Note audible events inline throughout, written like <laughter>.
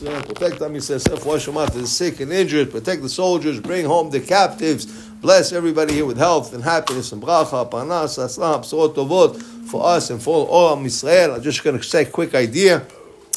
Protect Am Yisrael, wash them out to the sick and injured, protect the soldiers, bring home the captives, bless everybody here with health and happiness and bracha, panas, aslam, tovot for us and for all Am. I'm just going to say a quick idea.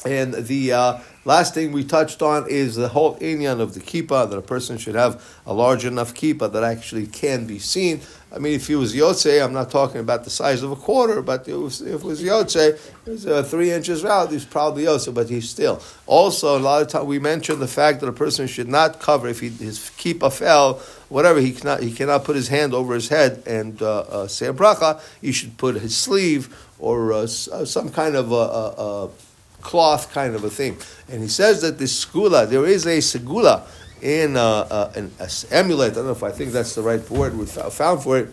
And the uh, last thing we touched on is the whole inyan of the kippah, that a person should have a large enough kippah that actually can be seen. I mean, if he was Yotze, I'm not talking about the size of a quarter, but it was, if it was Yotze, it was uh, three inches round, he's probably Yotze, but he's still. Also, a lot of time we mentioned the fact that a person should not cover, if he, his kippah fell, whatever, he cannot, he cannot put his hand over his head and uh, uh, say a bracha, he should put his sleeve or uh, uh some kind of a, a, a cloth kind of a thing. And he says that this segula, there is a segula in uh, uh, an amulet. I don't know if I think that's the right word we found for it.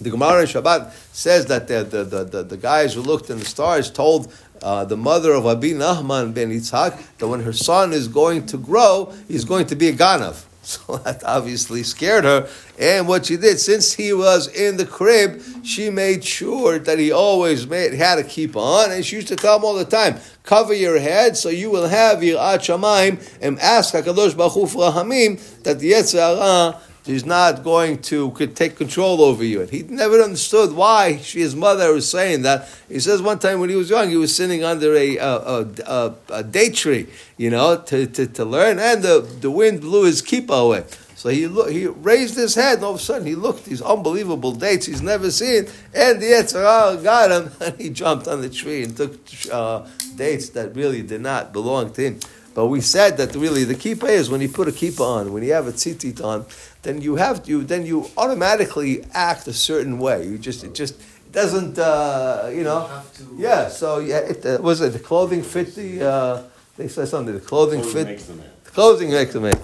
The Gemara in Shabbat says that the, the, the, the, guys who looked in the stars told uh, the mother of Abi Nahman ben Yitzhak that when her son is going to grow, he's going to be a Ganav. <laughs> So that obviously scared her. And what she did, since he was in the crib, she made sure that he always made, had to keep on. And she used to tell him all the time, cover your head so you will have your Shamayim and ask HaKadosh Baruch Hu for that the Yetzer Hara is not going to could take control over you. And he never understood why she, his mother was saying that. He says one time when he was young, he was sitting under a, a, a, a date tree, you know, to, to, to learn, and the, the wind blew his kippah away. So he he raised his head, and all of a sudden he looked these unbelievable dates he's never seen, and the Yetzer Hara got him, <laughs> and he jumped on the tree and took uh, dates that really did not belong to him. But we said that really the kippah is when you put a kippah on, when you have a tzitzit on, then you have to, then you automatically act a certain way. You just it just it doesn't uh, you know. You yeah. So yeah, it uh, was it the clothing fit the. Uh, they say something. The clothing, clothing fit. Makes the man. The clothing makes the man.